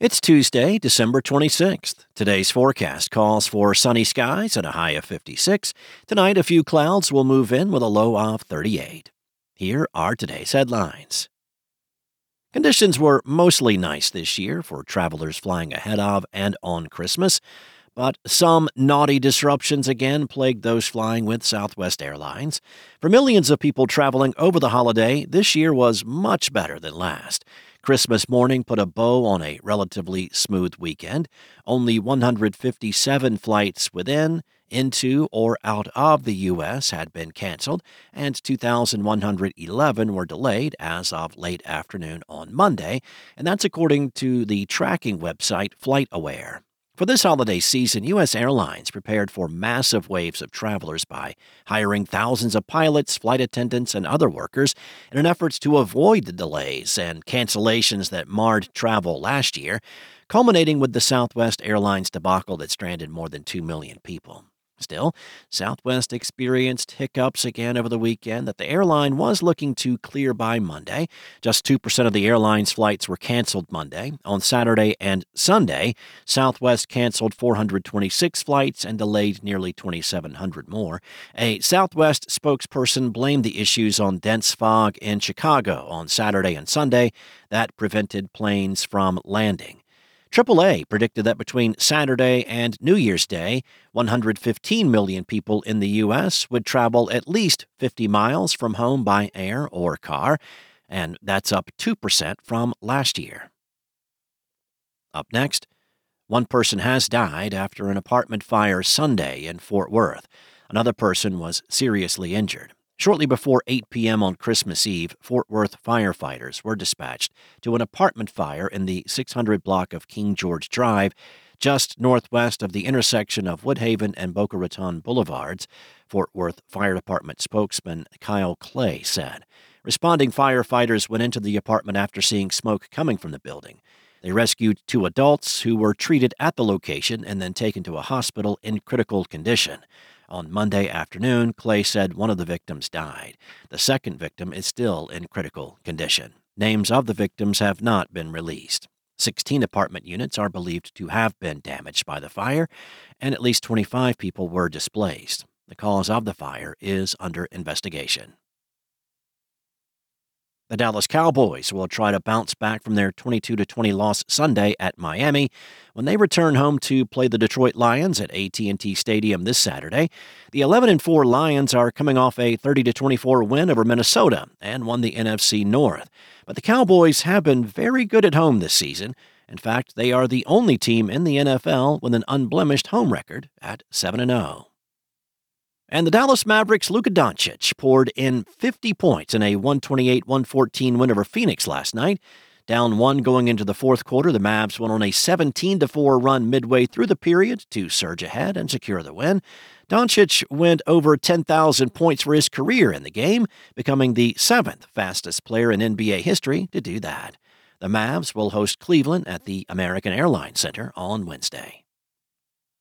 It's Tuesday, December 26th. Today's forecast calls for sunny skies and a high of 56. Tonight, a few clouds will move in with a low of 38. Here are today's headlines. Conditions were mostly nice this year for travelers flying ahead of and on Christmas, but some naughty disruptions again plagued those flying with Southwest Airlines. For millions of people traveling over the holiday, this year was much better than last. Christmas morning put a bow on a relatively smooth weekend. Only 157 flights within, into, or out of the U.S. had been canceled, and 2,111 were delayed as of late afternoon on Monday, and that's according to the tracking website FlightAware. For this holiday season, U.S. airlines prepared for massive waves of travelers by hiring thousands of pilots, flight attendants, and other workers in an effort to avoid the delays and cancellations that marred travel last year, culminating with the Southwest Airlines debacle that stranded more than 2 million people. Still, Southwest experienced hiccups again over the weekend that the airline was looking to clear by Monday. Just 2% of the airline's flights were canceled Monday. On Saturday and Sunday, Southwest canceled 426 flights and delayed nearly 2,700 more. A Southwest spokesperson blamed the issues on dense fog in Chicago on Saturday and Sunday that prevented planes from landing. AAA predicted that between Saturday and New Year's Day, 115 million people in the U.S. would travel at least 50 miles from home by air or car, and that's up 2% from last year. Up next, one person has died after an apartment fire Sunday in Fort Worth. Another person was seriously injured. Shortly before 8 p.m. on Christmas Eve, Fort Worth firefighters were dispatched to an apartment fire in the 600 block of King George Drive, just northwest of the intersection of Woodhaven and Boca Raton Boulevards, Fort Worth Fire Department spokesman Kyle Clay said. Responding firefighters went into the apartment after seeing smoke coming from the building. They rescued two adults who were treated at the location and then taken to a hospital in critical condition. On Monday afternoon, Clay said one of the victims died. The second victim is still in critical condition. Names of the victims have not been released. 16 apartment units are believed to have been damaged by the fire, and at least 25 people were displaced. The cause of the fire is under investigation. The Dallas Cowboys will try to bounce back from their 22 20 loss Sunday at Miami when they return home to play the Detroit Lions at AT&T Stadium this Saturday. The 11 4 Lions are coming off a 30 24 win over Minnesota and won the NFC North. But the Cowboys have been very good at home this season. In fact, they are the only team in the NFL with an unblemished home record at 7 0. And the Dallas Mavericks' Luka Doncic poured in 50 points in a 128 114 win over Phoenix last night. Down one going into the fourth quarter, the Mavs went on a 17 4 run midway through the period to surge ahead and secure the win. Doncic went over 10,000 points for his career in the game, becoming the seventh fastest player in NBA history to do that. The Mavs will host Cleveland at the American Airlines Center on Wednesday.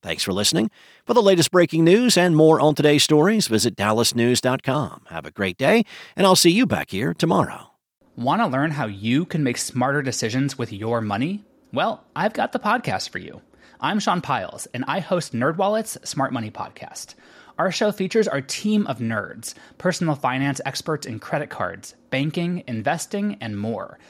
Thanks for listening. For the latest breaking news and more on today's stories, visit dallasnews.com. Have a great day, and I'll see you back here tomorrow. Want to learn how you can make smarter decisions with your money? Well, I've got the podcast for you. I'm Sean Pyles, and I host NerdWallet's Smart Money Podcast. Our show features our team of nerds, personal finance experts in credit cards, banking, investing, and more –